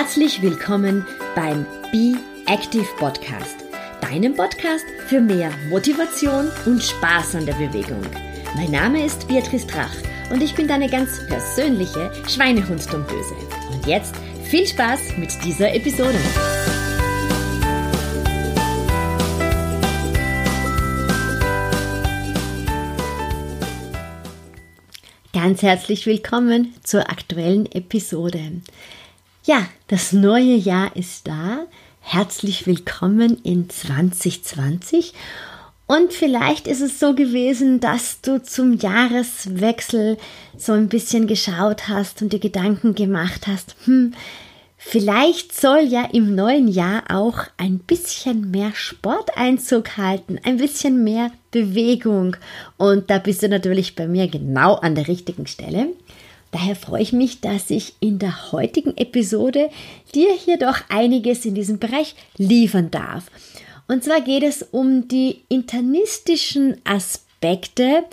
Herzlich willkommen beim Be Active Podcast, deinem Podcast für mehr Motivation und Spaß an der Bewegung. Mein Name ist Beatrice Drach und ich bin deine ganz persönliche Schweinehunddomböse. Und jetzt viel Spaß mit dieser Episode. Ganz herzlich willkommen zur aktuellen Episode. Ja, das neue Jahr ist da. Herzlich willkommen in 2020. Und vielleicht ist es so gewesen, dass du zum Jahreswechsel so ein bisschen geschaut hast und dir Gedanken gemacht hast, hm, vielleicht soll ja im neuen Jahr auch ein bisschen mehr Sport Einzug halten, ein bisschen mehr Bewegung. Und da bist du natürlich bei mir genau an der richtigen Stelle. Daher freue ich mich, dass ich in der heutigen Episode dir hier doch einiges in diesem Bereich liefern darf. Und zwar geht es um die internistischen Aspekte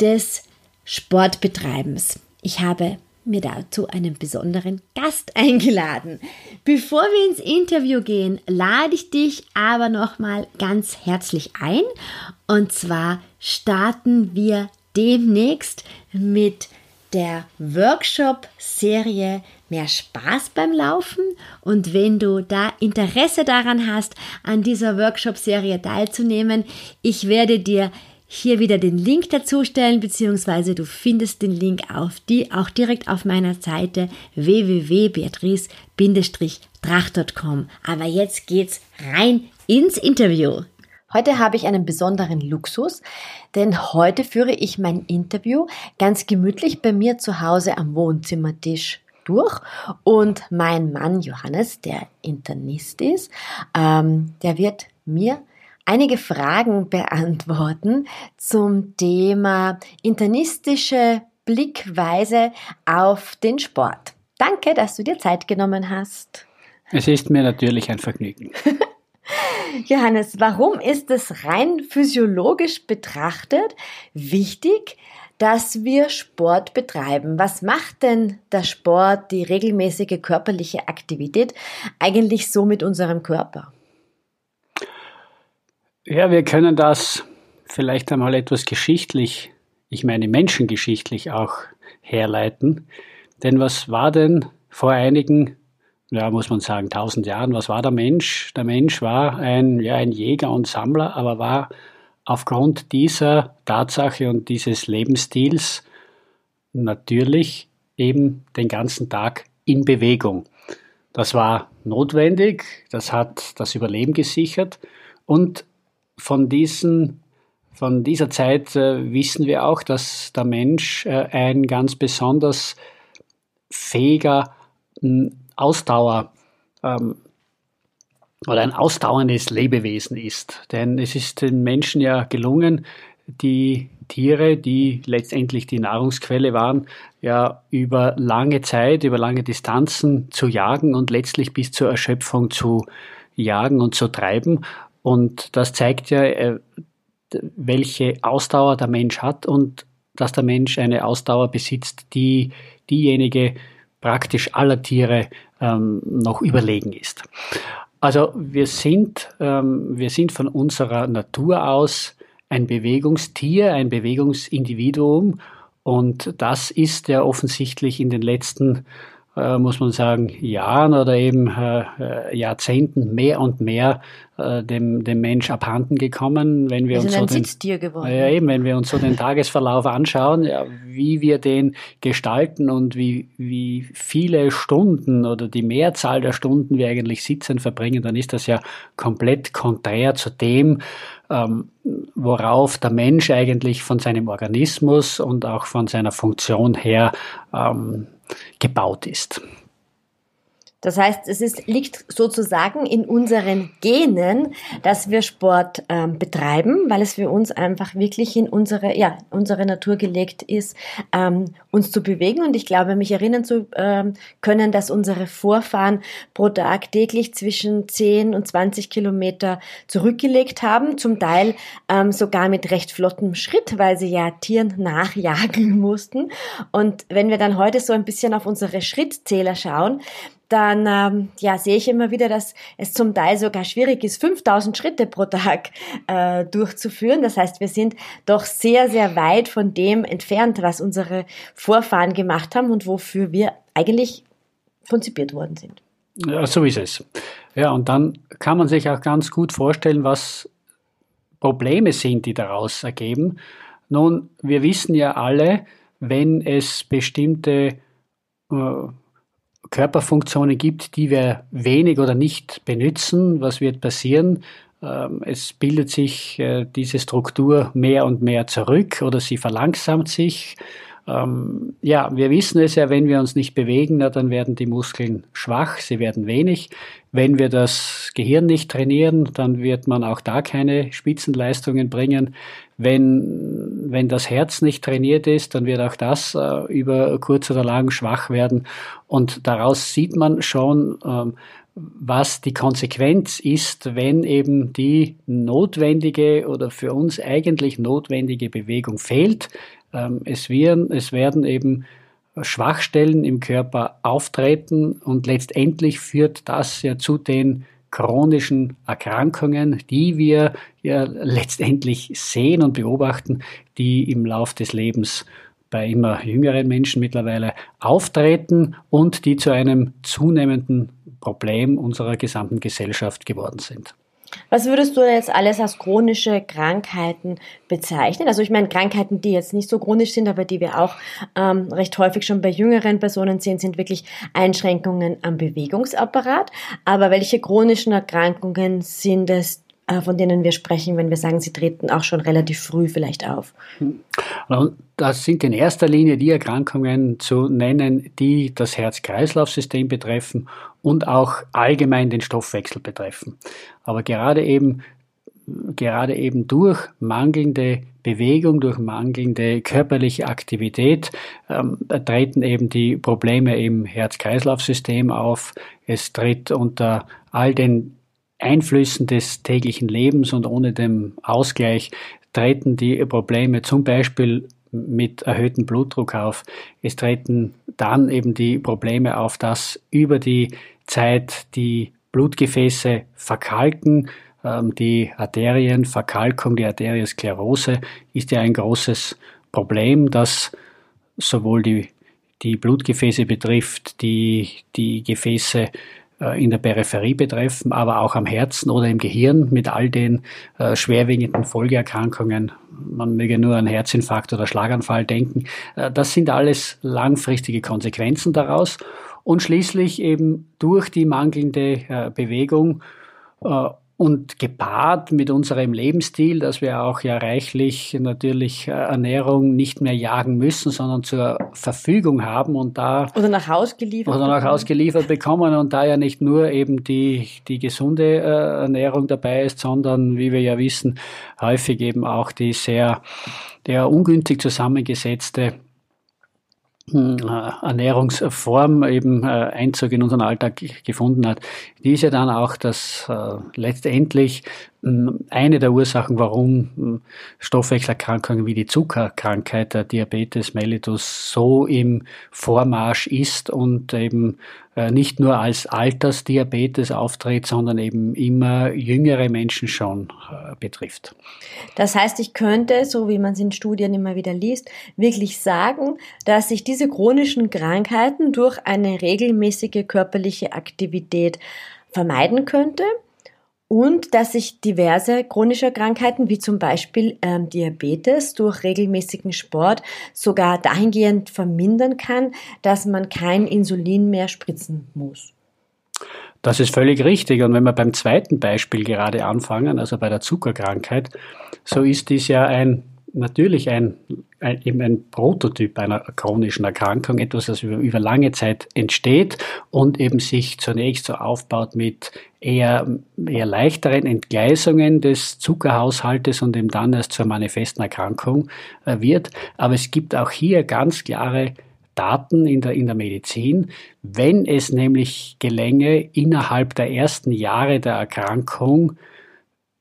des Sportbetreibens. Ich habe mir dazu einen besonderen Gast eingeladen. Bevor wir ins Interview gehen, lade ich dich aber nochmal ganz herzlich ein. Und zwar starten wir demnächst mit der Workshop-Serie Mehr Spaß beim Laufen. Und wenn du da Interesse daran hast, an dieser Workshop-Serie teilzunehmen, ich werde dir hier wieder den Link dazu stellen, beziehungsweise du findest den Link auf die auch direkt auf meiner Seite www.beatrice-drach.com. Aber jetzt geht's rein ins Interview. Heute habe ich einen besonderen Luxus, denn heute führe ich mein Interview ganz gemütlich bei mir zu Hause am Wohnzimmertisch durch und mein Mann Johannes, der Internist ist, ähm, der wird mir einige Fragen beantworten zum Thema internistische Blickweise auf den Sport. Danke, dass du dir Zeit genommen hast. Es ist mir natürlich ein Vergnügen. Johannes, warum ist es rein physiologisch betrachtet wichtig, dass wir Sport betreiben? Was macht denn der Sport, die regelmäßige körperliche Aktivität eigentlich so mit unserem Körper? Ja, wir können das vielleicht einmal etwas geschichtlich, ich meine menschengeschichtlich auch herleiten. Denn was war denn vor einigen ja, muss man sagen, tausend Jahren. Was war der Mensch? Der Mensch war ein, ja, ein Jäger und Sammler, aber war aufgrund dieser Tatsache und dieses Lebensstils natürlich eben den ganzen Tag in Bewegung. Das war notwendig, das hat das Überleben gesichert und von diesen von dieser Zeit äh, wissen wir auch, dass der Mensch äh, ein ganz besonders fähiger Ausdauer ähm, oder ein ausdauerndes Lebewesen ist. Denn es ist den Menschen ja gelungen, die Tiere, die letztendlich die Nahrungsquelle waren, ja über lange Zeit, über lange Distanzen zu jagen und letztlich bis zur Erschöpfung zu jagen und zu treiben. Und das zeigt ja, äh, welche Ausdauer der Mensch hat und dass der Mensch eine Ausdauer besitzt, die diejenige praktisch aller Tiere ähm, noch überlegen ist. Also wir sind, ähm, wir sind von unserer Natur aus ein Bewegungstier, ein Bewegungsindividuum und das ist ja offensichtlich in den letzten äh, muss man sagen, Jahren oder eben äh, äh, Jahrzehnten mehr und mehr äh, dem, dem Mensch abhanden gekommen. Wenn wir, wir uns so den. Ja, eben, wenn wir uns so den Tagesverlauf anschauen, ja, wie wir den gestalten und wie, wie viele Stunden oder die Mehrzahl der Stunden wir eigentlich sitzen verbringen, dann ist das ja komplett konträr zu dem, ähm, worauf der Mensch eigentlich von seinem Organismus und auch von seiner Funktion her ähm, gebaut ist. Das heißt, es ist, liegt sozusagen in unseren Genen, dass wir Sport ähm, betreiben, weil es für uns einfach wirklich in unsere, ja, unsere Natur gelegt ist, ähm, uns zu bewegen. Und ich glaube, mich erinnern zu ähm, können, dass unsere Vorfahren pro Tag täglich zwischen 10 und 20 Kilometer zurückgelegt haben, zum Teil ähm, sogar mit recht flottem Schritt, weil sie ja Tieren nachjagen mussten. Und wenn wir dann heute so ein bisschen auf unsere Schrittzähler schauen, dann ähm, ja, sehe ich immer wieder, dass es zum Teil sogar schwierig ist, 5000 Schritte pro Tag äh, durchzuführen. Das heißt, wir sind doch sehr, sehr weit von dem entfernt, was unsere Vorfahren gemacht haben und wofür wir eigentlich konzipiert worden sind. Ja, so ist es. Ja, und dann kann man sich auch ganz gut vorstellen, was Probleme sind, die daraus ergeben. Nun, wir wissen ja alle, wenn es bestimmte äh, Körperfunktionen gibt, die wir wenig oder nicht benutzen, was wird passieren? Ähm, es bildet sich äh, diese Struktur mehr und mehr zurück oder sie verlangsamt sich. Ähm, ja, wir wissen es ja, wenn wir uns nicht bewegen, na, dann werden die Muskeln schwach, sie werden wenig. Wenn wir das Gehirn nicht trainieren, dann wird man auch da keine Spitzenleistungen bringen. Wenn, wenn das Herz nicht trainiert ist, dann wird auch das äh, über kurz oder lang schwach werden. Und daraus sieht man schon, ähm, was die Konsequenz ist, wenn eben die notwendige oder für uns eigentlich notwendige Bewegung fehlt. Ähm, es, werden, es werden eben Schwachstellen im Körper auftreten und letztendlich führt das ja zu den chronischen Erkrankungen, die wir ja letztendlich sehen und beobachten, die im Lauf des Lebens bei immer jüngeren Menschen mittlerweile auftreten und die zu einem zunehmenden Problem unserer gesamten Gesellschaft geworden sind. Was würdest du jetzt alles als chronische Krankheiten bezeichnen? Also ich meine Krankheiten, die jetzt nicht so chronisch sind, aber die wir auch ähm, recht häufig schon bei jüngeren Personen sehen, sind wirklich Einschränkungen am Bewegungsapparat. Aber welche chronischen Erkrankungen sind es, von denen wir sprechen, wenn wir sagen, sie treten auch schon relativ früh vielleicht auf? Das sind in erster Linie die Erkrankungen zu nennen, die das Herz-Kreislauf-System betreffen und auch allgemein den Stoffwechsel betreffen. Aber gerade eben, gerade eben durch mangelnde Bewegung, durch mangelnde körperliche Aktivität ähm, treten eben die Probleme im Herz-Kreislauf-System auf. Es tritt unter all den Einflüssen des täglichen Lebens und ohne dem Ausgleich treten die Probleme zum Beispiel mit erhöhtem Blutdruck auf. Es treten dann eben die Probleme auf, dass über die Zeit die Blutgefäße verkalken, ähm, die Arterienverkalkung, die Arteriosklerose ist ja ein großes Problem, das sowohl die, die Blutgefäße betrifft, die die Gefäße in der Peripherie betreffen, aber auch am Herzen oder im Gehirn mit all den äh, schwerwiegenden Folgeerkrankungen. Man möge nur an Herzinfarkt oder Schlaganfall denken. Äh, das sind alles langfristige Konsequenzen daraus. Und schließlich eben durch die mangelnde äh, Bewegung äh, und gepaart mit unserem Lebensstil, dass wir auch ja reichlich natürlich äh, Ernährung nicht mehr jagen müssen, sondern zur Verfügung haben und da oder nach Haus geliefert oder nach Haus geliefert bekommen und da ja nicht nur eben die die gesunde äh, Ernährung dabei ist, sondern wie wir ja wissen häufig eben auch die sehr der ungünstig zusammengesetzte Ernährungsform eben äh, Einzug in unseren Alltag gefunden hat, die ist ja dann auch das äh, letztendlich hm, eine der Ursachen, warum hm, Stoffwechselerkrankungen wie die Zuckerkrankheit, der Diabetes mellitus, so im Vormarsch ist und eben äh, nicht nur als Altersdiabetes auftritt, sondern eben immer jüngere Menschen schon äh, betrifft. Das heißt, ich könnte, so wie man es in Studien immer wieder liest, wirklich sagen, dass sich diese chronischen Krankheiten durch eine regelmäßige körperliche Aktivität vermeiden könnte und dass sich diverse chronische Krankheiten wie zum Beispiel ähm, Diabetes durch regelmäßigen Sport sogar dahingehend vermindern kann, dass man kein Insulin mehr spritzen muss. Das ist völlig richtig. Und wenn wir beim zweiten Beispiel gerade anfangen, also bei der Zuckerkrankheit, so ist dies ja ein natürlich ein, ein, eben ein Prototyp einer chronischen Erkrankung, etwas, das über, über lange Zeit entsteht und eben sich zunächst so aufbaut mit eher, eher leichteren Entgleisungen des Zuckerhaushaltes und eben dann erst zur manifesten Erkrankung äh, wird. Aber es gibt auch hier ganz klare Daten in der, in der Medizin, wenn es nämlich gelänge, innerhalb der ersten Jahre der Erkrankung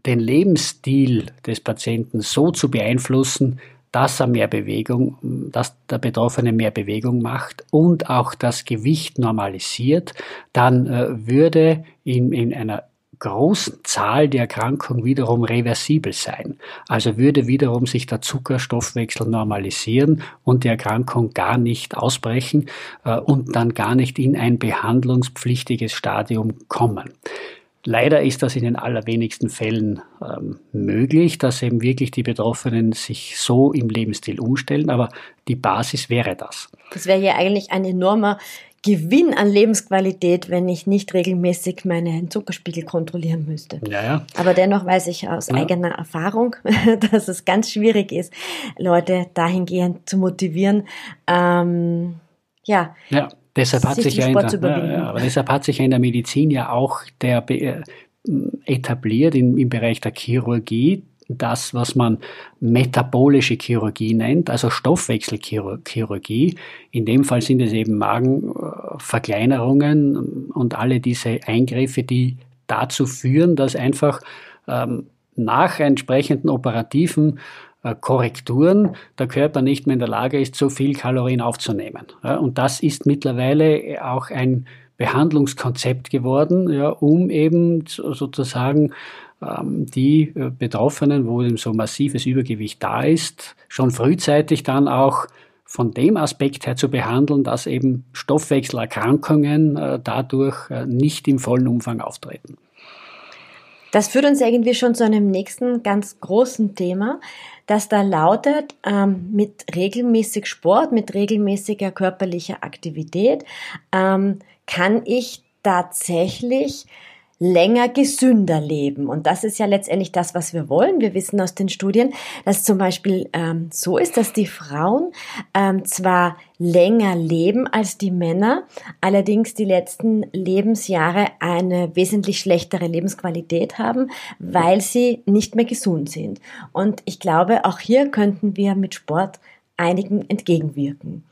den Lebensstil des Patienten so zu beeinflussen, dass er mehr Bewegung, dass der Betroffene mehr Bewegung macht und auch das Gewicht normalisiert, dann äh, würde in, in einer großen Zahl der Erkrankung wiederum reversibel sein. Also würde wiederum sich der Zuckerstoffwechsel normalisieren und die Erkrankung gar nicht ausbrechen äh, und dann gar nicht in ein behandlungspflichtiges Stadium kommen. Leider ist das in den allerwenigsten Fällen ähm, möglich, dass eben wirklich die Betroffenen sich so im Lebensstil umstellen, aber die Basis wäre das. Das wäre ja eigentlich ein enormer Gewinn an Lebensqualität, wenn ich nicht regelmäßig meinen Zuckerspiegel kontrollieren müsste. Ja, ja. Aber dennoch weiß ich aus ja. eigener Erfahrung, dass es ganz schwierig ist, Leute dahingehend zu motivieren. Ähm, ja. ja. Deshalb hat sich ja, in der, ja, deshalb hat sich ja in der Medizin ja auch der äh, etabliert im, im Bereich der Chirurgie das, was man metabolische Chirurgie nennt, also Stoffwechselchirurgie. In dem Fall sind es eben Magenverkleinerungen und alle diese Eingriffe, die dazu führen, dass einfach ähm, nach entsprechenden operativen Korrekturen der Körper nicht mehr in der Lage ist, so viel Kalorien aufzunehmen. und das ist mittlerweile auch ein Behandlungskonzept geworden, ja, um eben sozusagen ähm, die äh, Betroffenen, wo eben so massives Übergewicht da ist, schon frühzeitig dann auch von dem Aspekt her zu behandeln, dass eben Stoffwechselerkrankungen äh, dadurch äh, nicht im vollen Umfang auftreten. Das führt uns irgendwie schon zu einem nächsten ganz großen Thema, das da lautet, ähm, mit regelmäßig Sport, mit regelmäßiger körperlicher Aktivität ähm, kann ich tatsächlich länger gesünder leben. Und das ist ja letztendlich das, was wir wollen. Wir wissen aus den Studien, dass zum Beispiel ähm, so ist, dass die Frauen ähm, zwar länger leben als die Männer, allerdings die letzten Lebensjahre eine wesentlich schlechtere Lebensqualität haben, weil sie nicht mehr gesund sind. Und ich glaube, auch hier könnten wir mit Sport einigen entgegenwirken.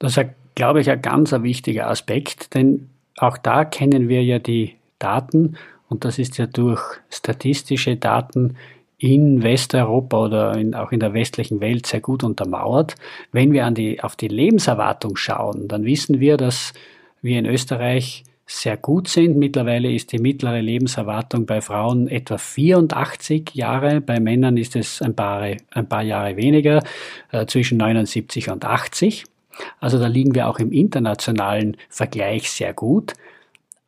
Das ist, glaube ich, ein ganz wichtiger Aspekt, denn auch da kennen wir ja die Daten und das ist ja durch statistische Daten in Westeuropa oder in, auch in der westlichen Welt sehr gut untermauert. Wenn wir an die, auf die Lebenserwartung schauen, dann wissen wir, dass wir in Österreich sehr gut sind. Mittlerweile ist die mittlere Lebenserwartung bei Frauen etwa 84 Jahre, bei Männern ist es ein paar, ein paar Jahre weniger, äh, zwischen 79 und 80. Also da liegen wir auch im internationalen Vergleich sehr gut.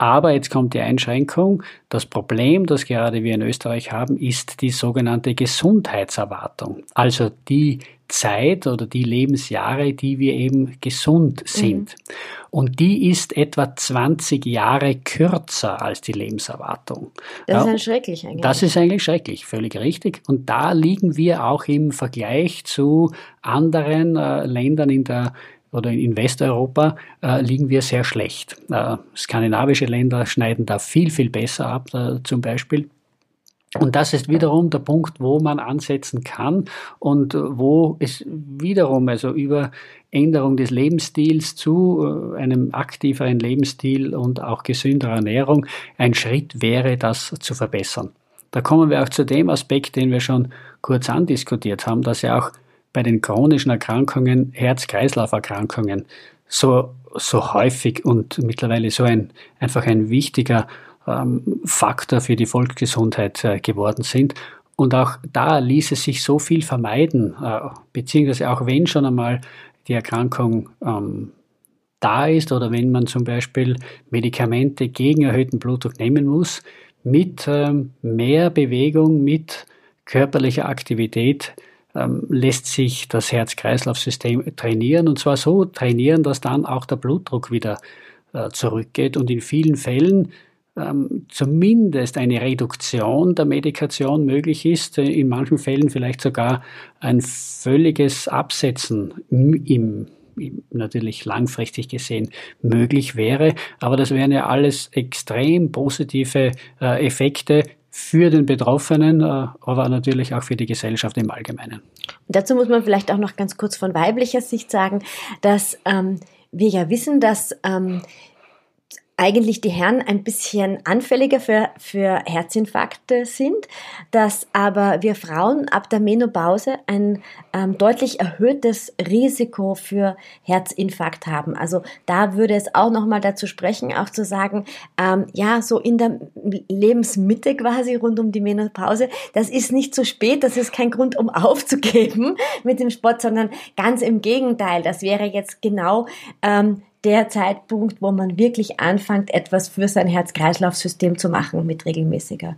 Aber jetzt kommt die Einschränkung. Das Problem, das gerade wir in Österreich haben, ist die sogenannte Gesundheitserwartung. Also die Zeit oder die Lebensjahre, die wir eben gesund sind. Mhm. Und die ist etwa 20 Jahre kürzer als die Lebenserwartung. Das ist ja schrecklich eigentlich. Das ist eigentlich schrecklich, völlig richtig. Und da liegen wir auch im Vergleich zu anderen äh, Ländern in der oder in Westeuropa äh, liegen wir sehr schlecht. Äh, skandinavische Länder schneiden da viel, viel besser ab, äh, zum Beispiel. Und das ist wiederum der Punkt, wo man ansetzen kann und wo es wiederum, also über Änderung des Lebensstils zu äh, einem aktiveren Lebensstil und auch gesünderer Ernährung ein Schritt wäre, das zu verbessern. Da kommen wir auch zu dem Aspekt, den wir schon kurz andiskutiert haben, dass ja auch bei den chronischen Erkrankungen, Herz-Kreislauf-Erkrankungen so, so häufig und mittlerweile so ein, einfach ein wichtiger ähm, Faktor für die Volksgesundheit äh, geworden sind. Und auch da ließe sich so viel vermeiden, äh, beziehungsweise auch wenn schon einmal die Erkrankung ähm, da ist oder wenn man zum Beispiel Medikamente gegen erhöhten Blutdruck nehmen muss, mit ähm, mehr Bewegung, mit körperlicher Aktivität ähm, lässt sich das Herz-Kreislauf-System trainieren und zwar so trainieren, dass dann auch der Blutdruck wieder äh, zurückgeht und in vielen Fällen ähm, zumindest eine Reduktion der Medikation möglich ist, äh, in manchen Fällen vielleicht sogar ein völliges Absetzen im, im natürlich langfristig gesehen möglich wäre. Aber das wären ja alles extrem positive äh, Effekte, für den Betroffenen, äh, aber natürlich auch für die Gesellschaft im Allgemeinen. dazu muss man vielleicht auch noch ganz kurz von weiblicher Sicht sagen, dass ähm, wir ja wissen, dass ähm, eigentlich die Herren ein bisschen anfälliger für, für Herzinfarkte sind, dass aber wir Frauen ab der Menopause ein ähm, deutlich erhöhtes Risiko für Herzinfarkt haben. Also da würde es auch nochmal dazu sprechen, auch zu sagen, ähm, ja, so in der Lebensmitte quasi rund um die Menopause, das ist nicht zu spät, das ist kein Grund, um aufzugeben mit dem Sport, sondern ganz im Gegenteil, das wäre jetzt genau ähm, der Zeitpunkt, wo man wirklich anfängt, etwas für sein Herz-Kreislauf-System zu machen mit regelmäßiger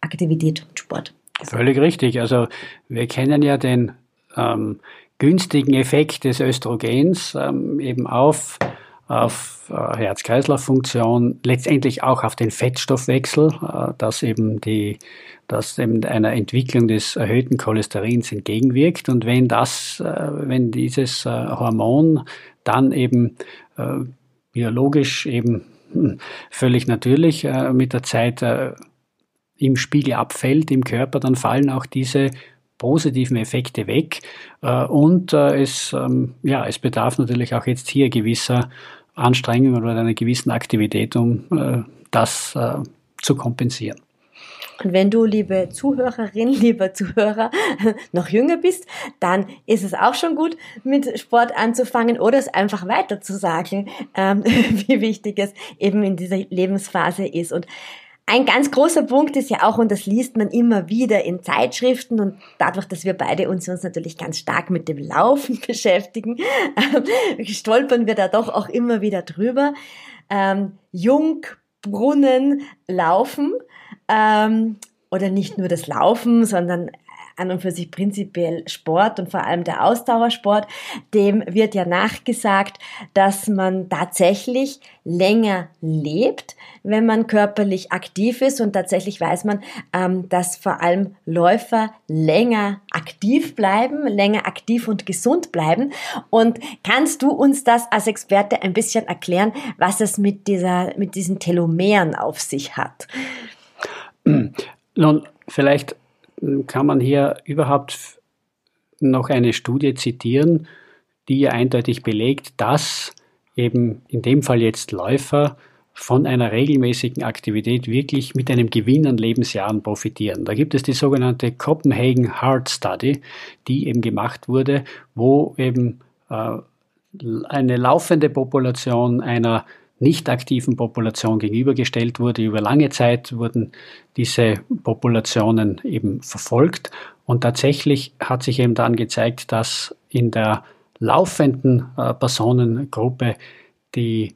Aktivität und Sport. Völlig richtig. Also wir kennen ja den ähm, günstigen Effekt des Östrogens ähm, eben auf, auf äh, Herz-Kreislauf-Funktion, letztendlich auch auf den Fettstoffwechsel, äh, dass eben die das eben einer Entwicklung des erhöhten Cholesterins entgegenwirkt. Und wenn das, äh, wenn dieses äh, Hormon dann eben äh, biologisch eben hm, völlig natürlich äh, mit der Zeit äh, im Spiegel abfällt im Körper, dann fallen auch diese positiven Effekte weg. Äh, und äh, es, ähm, ja, es bedarf natürlich auch jetzt hier gewisser Anstrengungen oder einer gewissen Aktivität, um äh, das zu kompensieren. Und wenn du, liebe Zuhörerin, lieber Zuhörer, noch jünger bist, dann ist es auch schon gut, mit Sport anzufangen oder es einfach weiter zu sagen, ähm, wie wichtig es eben in dieser Lebensphase ist. Und ein ganz großer Punkt ist ja auch, und das liest man immer wieder in Zeitschriften und dadurch, dass wir beide uns, uns natürlich ganz stark mit dem Laufen beschäftigen, stolpern wir da doch auch immer wieder drüber. Ähm, Jungbrunnen laufen ähm, oder nicht nur das Laufen, sondern an und für sich prinzipiell Sport und vor allem der Ausdauersport, dem wird ja nachgesagt, dass man tatsächlich länger lebt, wenn man körperlich aktiv ist und tatsächlich weiß man, ähm, dass vor allem Läufer länger aktiv bleiben, länger aktiv und gesund bleiben. Und kannst du uns das als Experte ein bisschen erklären, was es mit dieser, mit diesen Telomeren auf sich hat? Nun, vielleicht kann man hier überhaupt noch eine Studie zitieren, die ja eindeutig belegt, dass eben in dem Fall jetzt Läufer von einer regelmäßigen Aktivität wirklich mit einem Gewinn an Lebensjahren profitieren. Da gibt es die sogenannte Copenhagen Heart Study, die eben gemacht wurde, wo eben äh, eine laufende Population einer nicht aktiven Population gegenübergestellt wurde. Über lange Zeit wurden diese Populationen eben verfolgt und tatsächlich hat sich eben dann gezeigt, dass in der laufenden äh, Personengruppe die,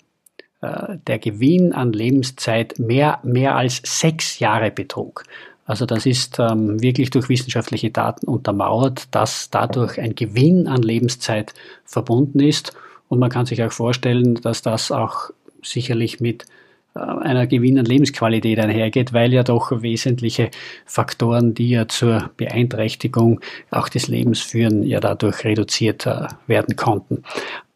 äh, der Gewinn an Lebenszeit mehr, mehr als sechs Jahre betrug. Also das ist ähm, wirklich durch wissenschaftliche Daten untermauert, dass dadurch ein Gewinn an Lebenszeit verbunden ist. Und man kann sich auch vorstellen, dass das auch sicherlich mit äh, einer Gewinn an Lebensqualität einhergeht, weil ja doch wesentliche Faktoren, die ja zur Beeinträchtigung auch des Lebens führen, ja dadurch reduziert äh, werden konnten.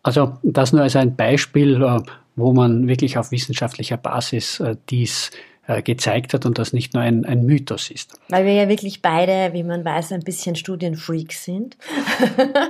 Also das nur als ein Beispiel, äh, wo man wirklich auf wissenschaftlicher Basis dies gezeigt hat und das nicht nur ein, ein Mythos ist. Weil wir ja wirklich beide, wie man weiß, ein bisschen Studienfreaks sind.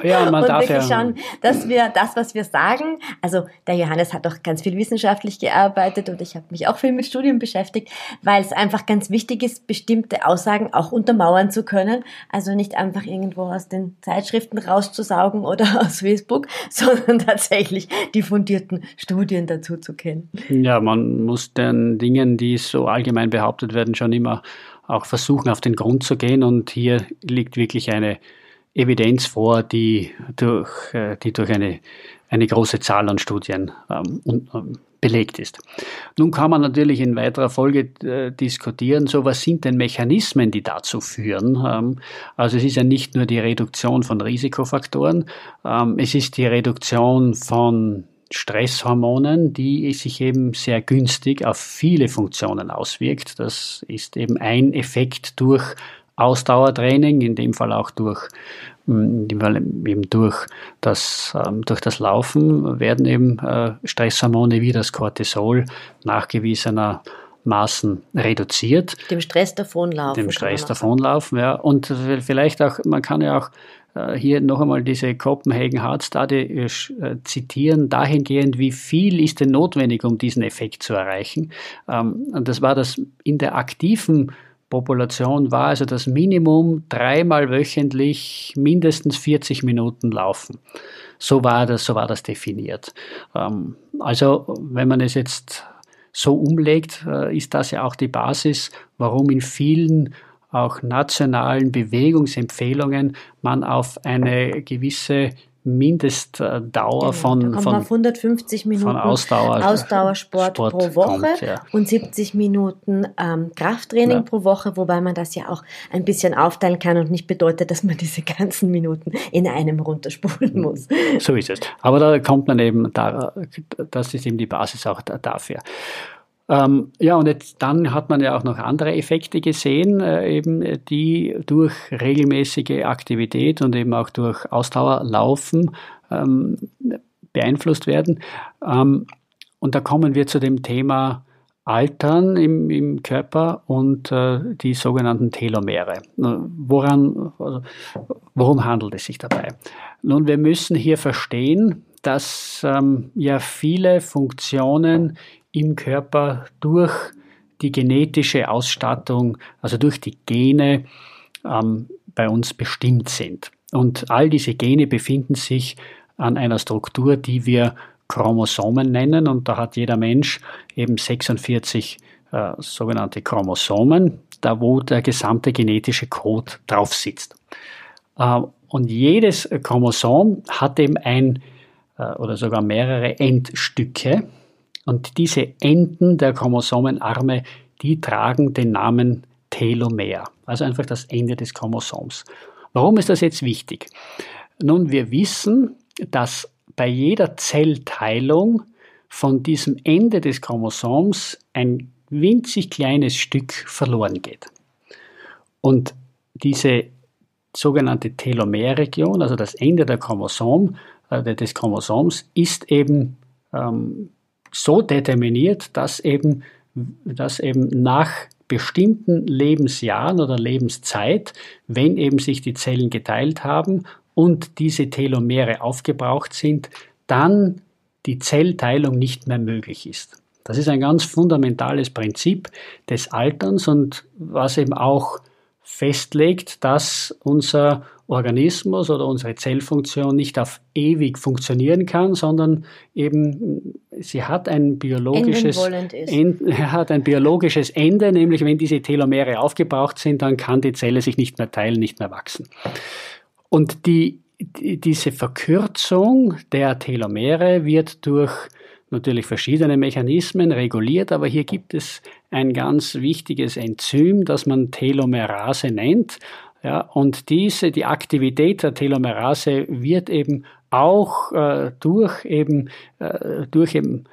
Ja, man und darf wirklich ja schauen, dass wir das, was wir sagen, also der Johannes hat auch ganz viel wissenschaftlich gearbeitet und ich habe mich auch viel mit Studien beschäftigt, weil es einfach ganz wichtig ist, bestimmte Aussagen auch untermauern zu können. Also nicht einfach irgendwo aus den Zeitschriften rauszusaugen oder aus Facebook, sondern tatsächlich die fundierten Studien dazu zu kennen. Ja, man muss den Dingen, die so allgemein behauptet werden, schon immer auch versuchen, auf den Grund zu gehen. Und hier liegt wirklich eine Evidenz vor, die durch, äh, die durch eine, eine große Zahl an Studien ähm, ähm, belegt ist. Nun kann man natürlich in weiterer Folge äh, diskutieren, so was sind denn Mechanismen, die dazu führen. Ähm, also es ist ja nicht nur die Reduktion von Risikofaktoren, ähm, es ist die Reduktion von Stresshormonen, die sich eben sehr günstig auf viele Funktionen auswirkt. Das ist eben ein Effekt durch Ausdauertraining, in dem Fall auch durch, mm, eben durch, das, ähm, durch das Laufen werden eben äh, Stresshormone wie das Cortisol nachgewiesener Maßen reduziert. Dem Stress davonlaufen. Dem Stress davonlaufen, ja. Und vielleicht auch, man kann ja auch hier noch einmal diese Copenhagen Heart Study äh, äh, zitieren, dahingehend, wie viel ist denn notwendig, um diesen Effekt zu erreichen. Ähm, und das war das in der aktiven Population war also das Minimum dreimal wöchentlich mindestens 40 Minuten laufen. So war das, so war das definiert. Ähm, also, wenn man es jetzt so umlegt, ist das ja auch die Basis, warum in vielen auch nationalen Bewegungsempfehlungen man auf eine gewisse Mindestdauer genau, von, von, 150 Minuten von Ausdauer, Ausdauersport Sport pro Woche kommt, ja. und 70 Minuten ähm, Krafttraining ja. pro Woche, wobei man das ja auch ein bisschen aufteilen kann und nicht bedeutet, dass man diese ganzen Minuten in einem runterspulen muss. So ist es. Aber da kommt man eben, da, das ist eben die Basis auch dafür. Ähm, ja, und jetzt, dann hat man ja auch noch andere Effekte gesehen, äh, eben die durch regelmäßige Aktivität und eben auch durch Ausdauerlaufen ähm, beeinflusst werden. Ähm, und da kommen wir zu dem Thema Altern im, im Körper und äh, die sogenannten Telomere. Woran, also, worum handelt es sich dabei? Nun, wir müssen hier verstehen, dass ähm, ja viele Funktionen im Körper durch die genetische Ausstattung, also durch die Gene ähm, bei uns bestimmt sind. Und all diese Gene befinden sich an einer Struktur, die wir Chromosomen nennen. Und da hat jeder Mensch eben 46 äh, sogenannte Chromosomen, da wo der gesamte genetische Code drauf sitzt. Äh, und jedes Chromosom hat eben ein oder sogar mehrere Endstücke. Und diese Enden der Chromosomenarme, die tragen den Namen Telomer, also einfach das Ende des Chromosoms. Warum ist das jetzt wichtig? Nun, wir wissen, dass bei jeder Zellteilung von diesem Ende des Chromosoms ein winzig kleines Stück verloren geht. Und diese sogenannte Telomerregion, also das Ende der Chromosom, äh, des Chromosoms, ist eben ähm, so determiniert, dass eben, dass eben nach bestimmten Lebensjahren oder Lebenszeit, wenn eben sich die Zellen geteilt haben und diese Telomere aufgebraucht sind, dann die Zellteilung nicht mehr möglich ist. Das ist ein ganz fundamentales Prinzip des Alterns und was eben auch festlegt, dass unser Organismus oder unsere Zellfunktion nicht auf ewig funktionieren kann, sondern eben sie hat ein biologisches, End, hat ein biologisches Ende, nämlich wenn diese Telomere aufgebraucht sind, dann kann die Zelle sich nicht mehr teilen, nicht mehr wachsen. Und die, die diese Verkürzung der Telomere wird durch natürlich verschiedene Mechanismen reguliert, aber hier gibt es ein ganz wichtiges Enzym, das man Telomerase nennt. Ja, und diese, die Aktivität der Telomerase wird eben auch äh, durch eben, äh, durch eben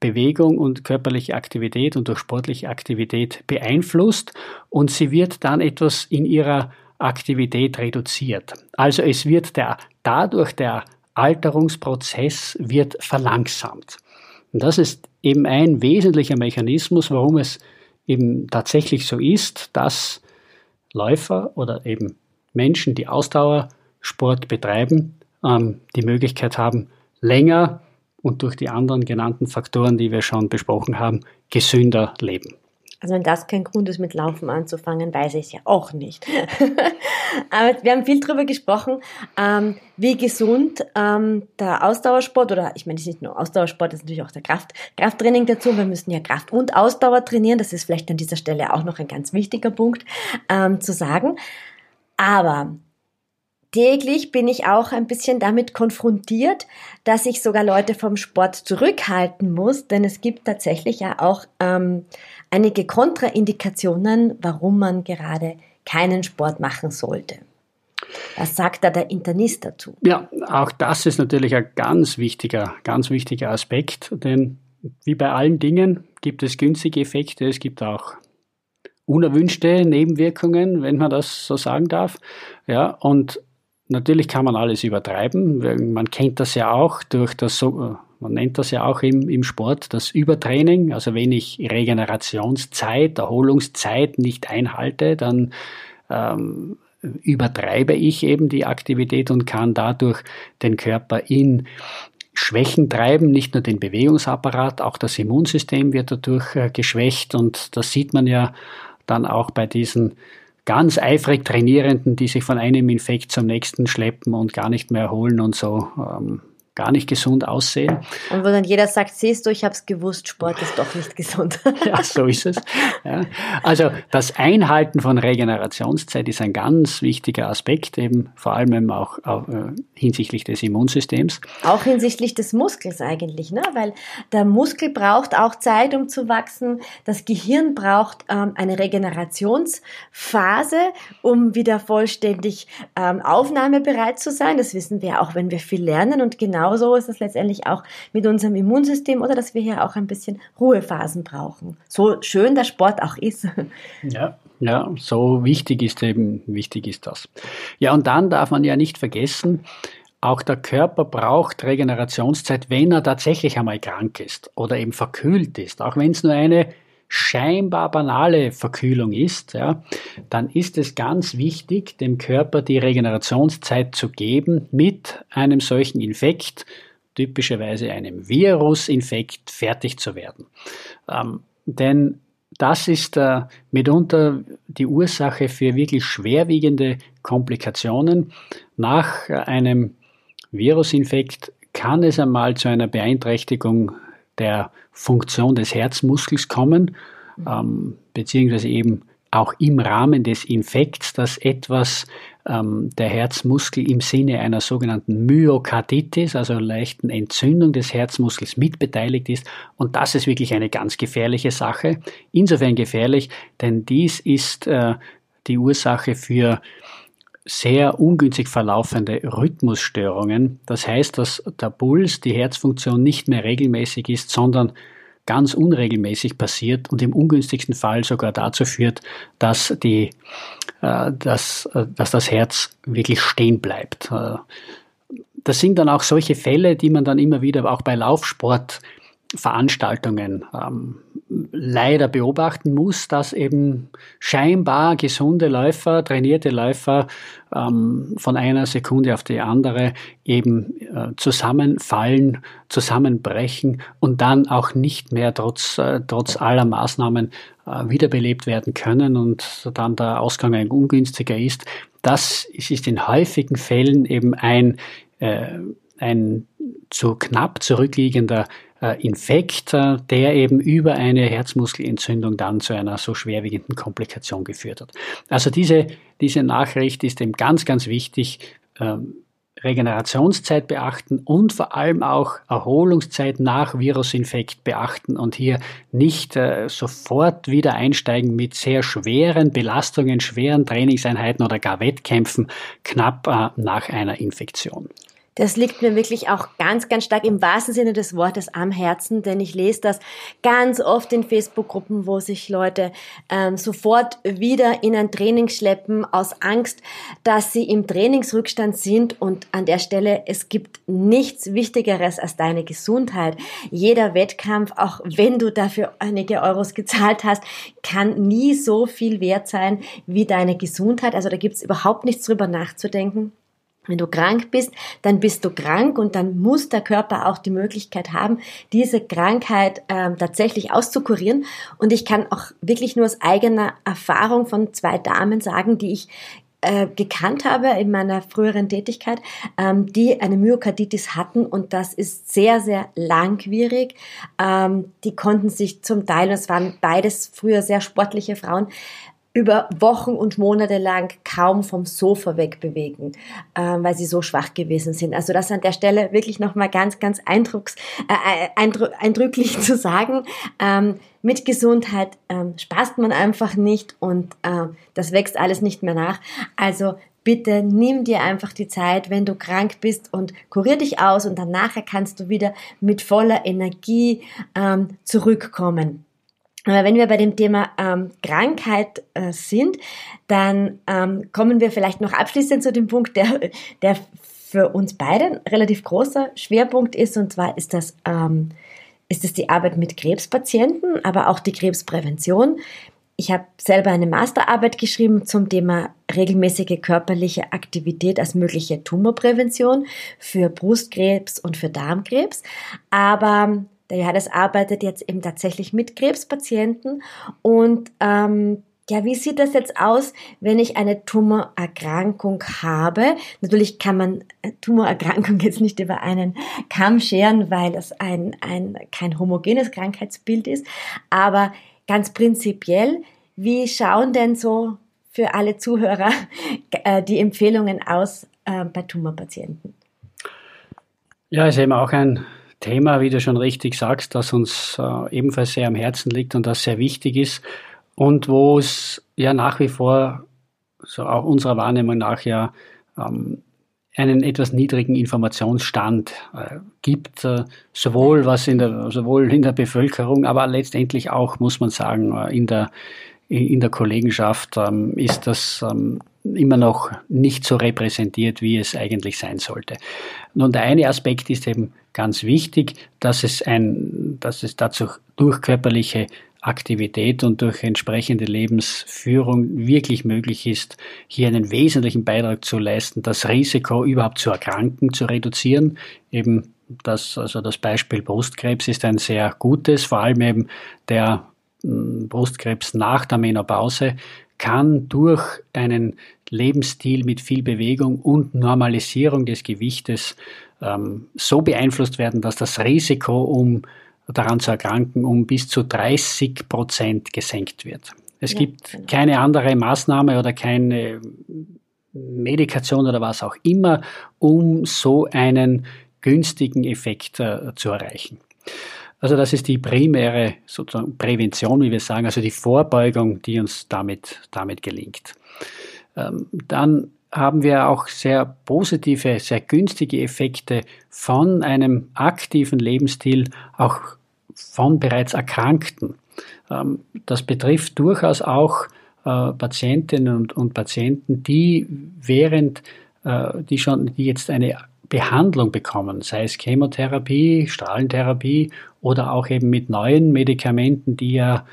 Bewegung und körperliche Aktivität und durch sportliche Aktivität beeinflusst und sie wird dann etwas in ihrer Aktivität reduziert. Also es wird der, dadurch der Alterungsprozess wird verlangsamt. Und das ist eben ein wesentlicher Mechanismus, warum es eben tatsächlich so ist, dass Läufer oder eben Menschen, die Ausdauersport betreiben, ähm, die Möglichkeit haben, länger und durch die anderen genannten Faktoren, die wir schon besprochen haben, gesünder leben. Also wenn das kein Grund ist, mit Laufen anzufangen, weiß ich es ja auch nicht. Aber wir haben viel darüber gesprochen, ähm, wie gesund ähm, der Ausdauersport oder ich meine, es ist nicht nur Ausdauersport, es ist natürlich auch der Kraft, Krafttraining dazu. Wir müssen ja Kraft und Ausdauer trainieren. Das ist vielleicht an dieser Stelle auch noch ein ganz wichtiger Punkt ähm, zu sagen. Aber täglich bin ich auch ein bisschen damit konfrontiert, dass ich sogar Leute vom Sport zurückhalten muss, denn es gibt tatsächlich ja auch ähm, einige Kontraindikationen, warum man gerade keinen Sport machen sollte. Was sagt da der Internist dazu? Ja, auch das ist natürlich ein ganz wichtiger, ganz wichtiger Aspekt, denn wie bei allen Dingen gibt es günstige Effekte, es gibt auch unerwünschte Nebenwirkungen, wenn man das so sagen darf. Ja, und Natürlich kann man alles übertreiben. Man kennt das ja auch durch das man nennt das ja auch im, im Sport das Übertraining. Also wenn ich Regenerationszeit, Erholungszeit nicht einhalte, dann ähm, übertreibe ich eben die Aktivität und kann dadurch den Körper in Schwächen treiben, nicht nur den Bewegungsapparat, auch das Immunsystem wird dadurch äh, geschwächt und das sieht man ja dann auch bei diesen ganz eifrig Trainierenden, die sich von einem Infekt zum nächsten schleppen und gar nicht mehr erholen und so. Ähm, gar nicht gesund aussehen. Und wo dann jeder sagt, siehst du, ich habe es gewusst, Sport ist doch nicht gesund. ja, so ist es. Ja. Also das Einhalten von Regenerationszeit ist ein ganz wichtiger Aspekt, eben vor allem auch, auch äh, hinsichtlich des Immunsystems. Auch hinsichtlich des Muskels eigentlich, ne? weil der Muskel braucht auch Zeit, um zu wachsen. Das Gehirn braucht ähm, eine Regenerationsphase, um wieder vollständig ähm, aufnahmebereit zu sein. Das wissen wir auch, wenn wir viel lernen und genau genauso ist es letztendlich auch mit unserem Immunsystem oder dass wir hier auch ein bisschen Ruhephasen brauchen. So schön der Sport auch ist. Ja, ja, so wichtig ist eben, wichtig ist das. Ja, und dann darf man ja nicht vergessen, auch der Körper braucht Regenerationszeit, wenn er tatsächlich einmal krank ist oder eben verkühlt ist. Auch wenn es nur eine scheinbar banale Verkühlung ist, ja, dann ist es ganz wichtig, dem Körper die Regenerationszeit zu geben, mit einem solchen Infekt, typischerweise einem Virusinfekt, fertig zu werden. Ähm, denn das ist äh, mitunter die Ursache für wirklich schwerwiegende Komplikationen. Nach einem Virusinfekt kann es einmal zu einer Beeinträchtigung der Funktion des Herzmuskels kommen, ähm, beziehungsweise eben auch im Rahmen des Infekts, dass etwas ähm, der Herzmuskel im Sinne einer sogenannten Myokarditis, also leichten Entzündung des Herzmuskels mitbeteiligt ist. Und das ist wirklich eine ganz gefährliche Sache. Insofern gefährlich, denn dies ist äh, die Ursache für sehr ungünstig verlaufende Rhythmusstörungen. Das heißt, dass der Puls, die Herzfunktion nicht mehr regelmäßig ist, sondern ganz unregelmäßig passiert und im ungünstigsten Fall sogar dazu führt, dass, die, äh, dass, äh, dass das Herz wirklich stehen bleibt. Äh, das sind dann auch solche Fälle, die man dann immer wieder auch bei Laufsportveranstaltungen ähm, leider beobachten muss, dass eben scheinbar gesunde Läufer, trainierte Läufer ähm, von einer Sekunde auf die andere eben äh, zusammenfallen, zusammenbrechen und dann auch nicht mehr trotz, äh, trotz aller Maßnahmen äh, wiederbelebt werden können und dann der Ausgang ein ungünstiger ist. Das ist in häufigen Fällen eben ein, äh, ein zu knapp zurückliegender äh, Infekt, äh, der eben über eine Herzmuskelentzündung dann zu einer so schwerwiegenden Komplikation geführt hat. Also diese, diese Nachricht ist eben ganz, ganz wichtig. Ähm, Regenerationszeit beachten und vor allem auch Erholungszeit nach Virusinfekt beachten und hier nicht äh, sofort wieder einsteigen mit sehr schweren Belastungen, schweren Trainingseinheiten oder gar Wettkämpfen knapp äh, nach einer Infektion. Das liegt mir wirklich auch ganz, ganz stark im wahrsten Sinne des Wortes am Herzen, denn ich lese das ganz oft in Facebook-Gruppen, wo sich Leute ähm, sofort wieder in ein Training schleppen aus Angst, dass sie im Trainingsrückstand sind. Und an der Stelle, es gibt nichts Wichtigeres als deine Gesundheit. Jeder Wettkampf, auch wenn du dafür einige Euros gezahlt hast, kann nie so viel wert sein wie deine Gesundheit. Also da gibt es überhaupt nichts drüber nachzudenken. Wenn du krank bist, dann bist du krank und dann muss der Körper auch die Möglichkeit haben, diese Krankheit ähm, tatsächlich auszukurieren. Und ich kann auch wirklich nur aus eigener Erfahrung von zwei Damen sagen, die ich äh, gekannt habe in meiner früheren Tätigkeit, ähm, die eine Myokarditis hatten und das ist sehr, sehr langwierig. Ähm, die konnten sich zum Teil, das waren beides früher sehr sportliche Frauen, über Wochen und Monate lang kaum vom Sofa wegbewegen, äh, weil sie so schwach gewesen sind. Also das an der Stelle wirklich nochmal ganz, ganz eindrucks, äh, eindrü eindrücklich zu sagen. Ähm, mit Gesundheit ähm, spaßt man einfach nicht und äh, das wächst alles nicht mehr nach. Also bitte nimm dir einfach die Zeit, wenn du krank bist und kurier dich aus und dann nachher kannst du wieder mit voller Energie ähm, zurückkommen. Aber wenn wir bei dem Thema ähm, Krankheit äh, sind, dann ähm, kommen wir vielleicht noch abschließend zu dem Punkt, der, der für uns beide ein relativ großer Schwerpunkt ist. Und zwar ist das, ähm, ist das die Arbeit mit Krebspatienten, aber auch die Krebsprävention. Ich habe selber eine Masterarbeit geschrieben zum Thema regelmäßige körperliche Aktivität als mögliche Tumorprävention für Brustkrebs und für Darmkrebs. Aber der Johannes arbeitet jetzt eben tatsächlich mit Krebspatienten und ähm, ja, wie sieht das jetzt aus, wenn ich eine Tumorerkrankung habe? Natürlich kann man Tumorerkrankung jetzt nicht über einen Kamm scheren, weil es ein, ein, kein homogenes Krankheitsbild ist. Aber ganz prinzipiell, wie schauen denn so für alle Zuhörer äh, die Empfehlungen aus äh, bei Tumorpatienten? Ja, ist eben auch ein Thema, wie du schon richtig sagst, das uns äh, ebenfalls sehr am Herzen liegt und das sehr wichtig ist und wo es ja nach wie vor, so auch unserer Wahrnehmung nach, ja ähm, einen etwas niedrigen Informationsstand äh, gibt, äh, sowohl was in der sowohl in der Bevölkerung, aber letztendlich auch muss man sagen in der in der Kollegenschaft ähm, ist das ähm, immer noch nicht so repräsentiert, wie es eigentlich sein sollte. Nun, der eine Aspekt ist eben ganz wichtig, dass es ein, dass es dazu durch körperliche Aktivität und durch entsprechende Lebensführung wirklich möglich ist, hier einen wesentlichen Beitrag zu leisten, das Risiko überhaupt zu erkranken zu reduzieren. Eben das, also das Beispiel Brustkrebs ist ein sehr gutes, vor allem eben der hm, Brustkrebs nach der Menopause kann durch einen Lebensstil mit viel Bewegung und Normalisierung des Gewichtes ähm, so beeinflusst werden, dass das Risiko um daran zu erkranken, um bis zu 30 Prozent gesenkt wird. Es ja, gibt genau. keine andere Maßnahme oder keine Medikation oder was auch immer, um so einen günstigen Effekt äh, zu erreichen. Also das ist die primäre sozusagen Prävention, wie wir sagen, also die Vorbeugung, die uns damit, damit gelingt. Ähm, dann haben wir auch sehr positive, sehr günstige Effekte von einem aktiven Lebensstil, auch von bereits Erkrankten. Ähm, das betrifft durchaus auch äh, Patientinnen und, Patienten, die während, äh, die schon, die jetzt eine Behandlung bekommen, sei es Chemotherapie, Strahlentherapie oder auch eben mit neuen Medikamenten, die ja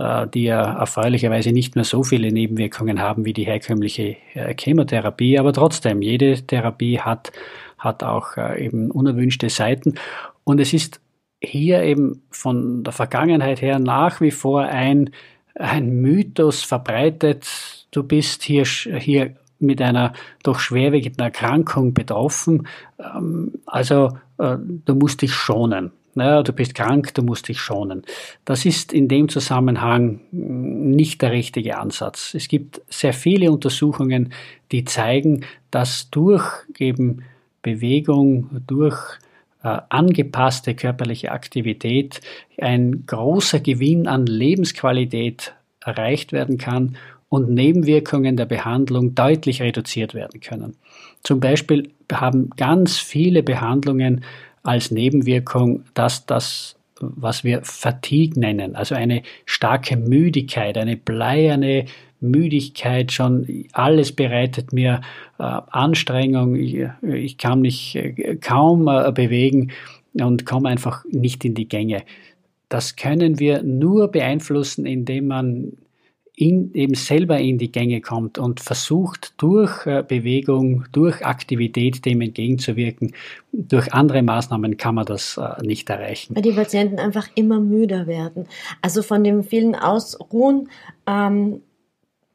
äh, die ja erfreulicherweise nicht mehr so viele Nebenwirkungen haben wie die herkömmliche äh, Chemotherapie, aber trotzdem, jede Therapie hat, hat auch äh, eben unerwünschte Seiten. Und es ist hier eben von der Vergangenheit her nach wie vor ein, ein Mythos verbreitet, du bist hier, hier mit einer doch schwerwiegenden Erkrankung betroffen, ähm, also du musst dich schonen naja, du bist krank, du musst dich schonen. Das ist in dem Zusammenhang nicht der richtige Ansatz. Es gibt sehr viele Untersuchungen, die zeigen, dass durch eben Bewegung, durch äh, angepasste körperliche Aktivität ein großer Gewinn an Lebensqualität erreicht werden kann und Nebenwirkungen der Behandlung deutlich reduziert werden können. Zum Beispiel haben ganz viele Behandlungen als Nebenwirkung, dass das, was wir Fatigue nennen, also eine starke Müdigkeit, eine bleierne Müdigkeit, schon alles bereitet mir äh, Anstrengung, ich, ich, kann mich äh, kaum äh, bewegen und komme einfach nicht in die Gänge. Das können wir nur beeinflussen, indem man in, eben selber in die Gänge kommt und versucht durch äh, Bewegung, durch Aktivität dem entgegenzuwirken. Durch andere Maßnahmen kann man das äh, nicht erreichen. Weil die Patienten einfach immer müder werden. Also von dem vielen Ausruhen ähm,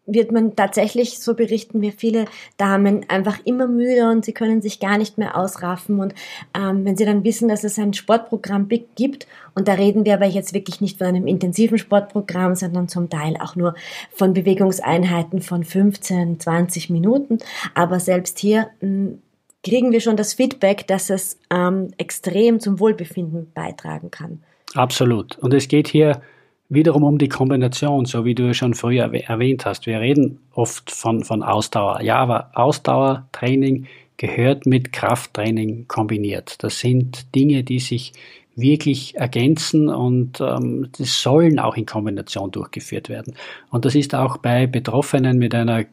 wird man tatsächlich, so berichten mir viele Damen, einfach immer müde und sie können sich gar nicht mehr ausraffen. Und ähm, wenn sie dann wissen, dass es ein Sportprogramm gibt, und da reden wir aber jetzt wirklich nicht von einem intensiven Sportprogramm, sondern zum Teil auch nur von Bewegungseinheiten von 15, 20 Minuten. Aber selbst hier mh, hm, kriegen wir schon das Feedback, dass es ähm, extrem zum Wohlbefinden beitragen kann. Absolut. Und es geht hier wiederum um die Kombination, so wie du schon früher erwähnt hast. Wir reden oft von, von Ausdauer. Ja, aber Ausdauertraining gehört mit Krafttraining kombiniert. Das sind Dinge, die sich wirklich ergänzen und ähm, das sollen auch in Kombination durchgeführt werden. Und das ist auch bei Betroffenen mit einer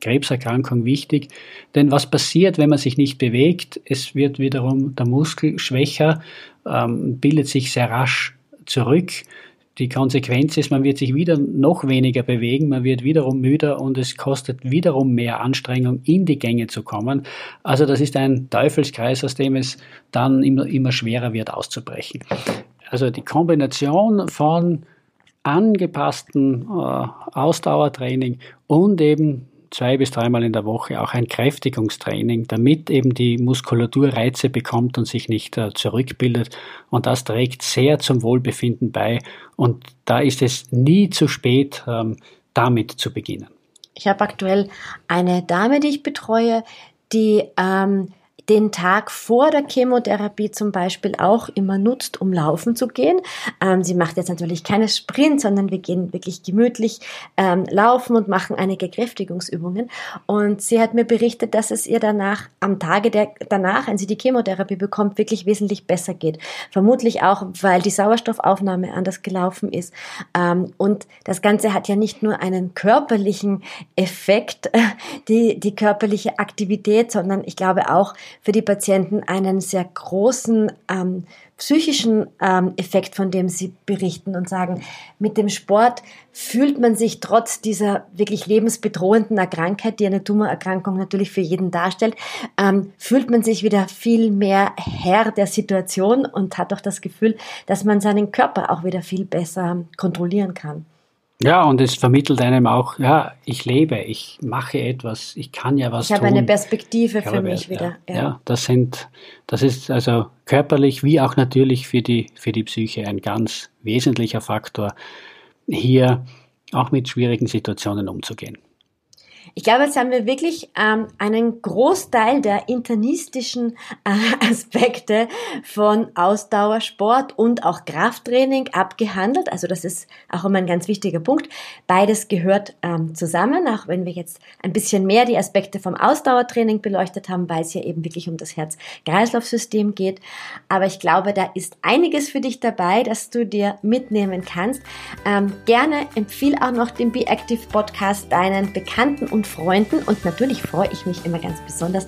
Krebserkrankung wichtig. Denn was passiert, wenn man sich nicht bewegt? Es wird wiederum der Muskel schwächer, ähm, bildet sich sehr rasch zurück. Die Konsequenz ist, man wird sich wieder noch weniger bewegen, man wird wiederum müder und es kostet wiederum mehr Anstrengung, in die Gänge zu kommen. Also das ist ein Teufelskreis, aus dem es dann immer, immer schwerer wird auszubrechen. Also die Kombination von angepassten äh, Ausdauertraining und eben zwei bis dreimal in der Woche auch ein Kräftigungstraining, damit eben die Muskulatur Reize bekommt und sich nicht äh, zurückbildet. Und das trägt sehr zum Wohlbefinden bei. Und da ist es nie zu spät, ähm, damit zu beginnen. Ich habe aktuell eine Dame, die ich betreue, die ähm, den Tag vor der Chemotherapie zum Beispiel auch immer nutzt, um laufen zu gehen. Ähm, sie macht jetzt natürlich keine Sprint, sondern wir gehen wirklich gemütlich ähm, laufen und machen einige Kräftigungsübungen. Und sie hat mir berichtet, dass es ihr danach, am Tage der, danach, wenn sie die Chemotherapie bekommt, wirklich wesentlich besser geht. Vermutlich auch, weil die Sauerstoffaufnahme anders gelaufen ist. Ähm, und das Ganze hat ja nicht nur einen körperlichen Effekt, die, die körperliche Aktivität, sondern ich glaube auch, für die Patienten einen sehr großen ähm, psychischen ähm, Effekt, von dem sie berichten und sagen, mit dem Sport fühlt man sich trotz dieser wirklich lebensbedrohenden Erkrankheit, die eine Tumorerkrankung natürlich für jeden darstellt, ähm, fühlt man sich wieder viel mehr Herr der Situation und hat auch das Gefühl, dass man seinen Körper auch wieder viel besser kontrollieren kann. Ja, und es vermittelt einem auch, ja, ich lebe, ich mache etwas, ich kann ja was ich tun. Ich habe eine Perspektive für mich wieder. Ja, ja. ja, das sind, das ist also körperlich wie auch natürlich für die, für die Psyche ein ganz wesentlicher Faktor, hier auch mit schwierigen Situationen umzugehen. Ich glaube, jetzt haben wir wirklich ähm, einen Großteil der internistischen äh, Aspekte von Ausdauersport und auch Krafttraining abgehandelt. Also das ist auch immer ein ganz wichtiger Punkt. Beides gehört ähm, zusammen, auch wenn wir jetzt ein bisschen mehr die Aspekte vom Ausdauertraining beleuchtet haben, weil es ja eben wirklich um das Herz-Kreislauf-System geht. Aber ich glaube, da ist einiges für dich dabei, dass du dir mitnehmen kannst. Ähm, gerne empfiehl auch noch den Be Active Podcast deinen Bekannten und Freunden und natürlich freue ich mich immer ganz besonders,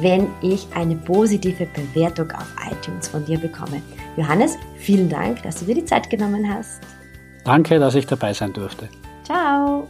wenn ich eine positive Bewertung auf iTunes von dir bekomme. Johannes, vielen Dank, dass du dir die Zeit genommen hast. Danke, dass ich dabei sein durfte. Ciao.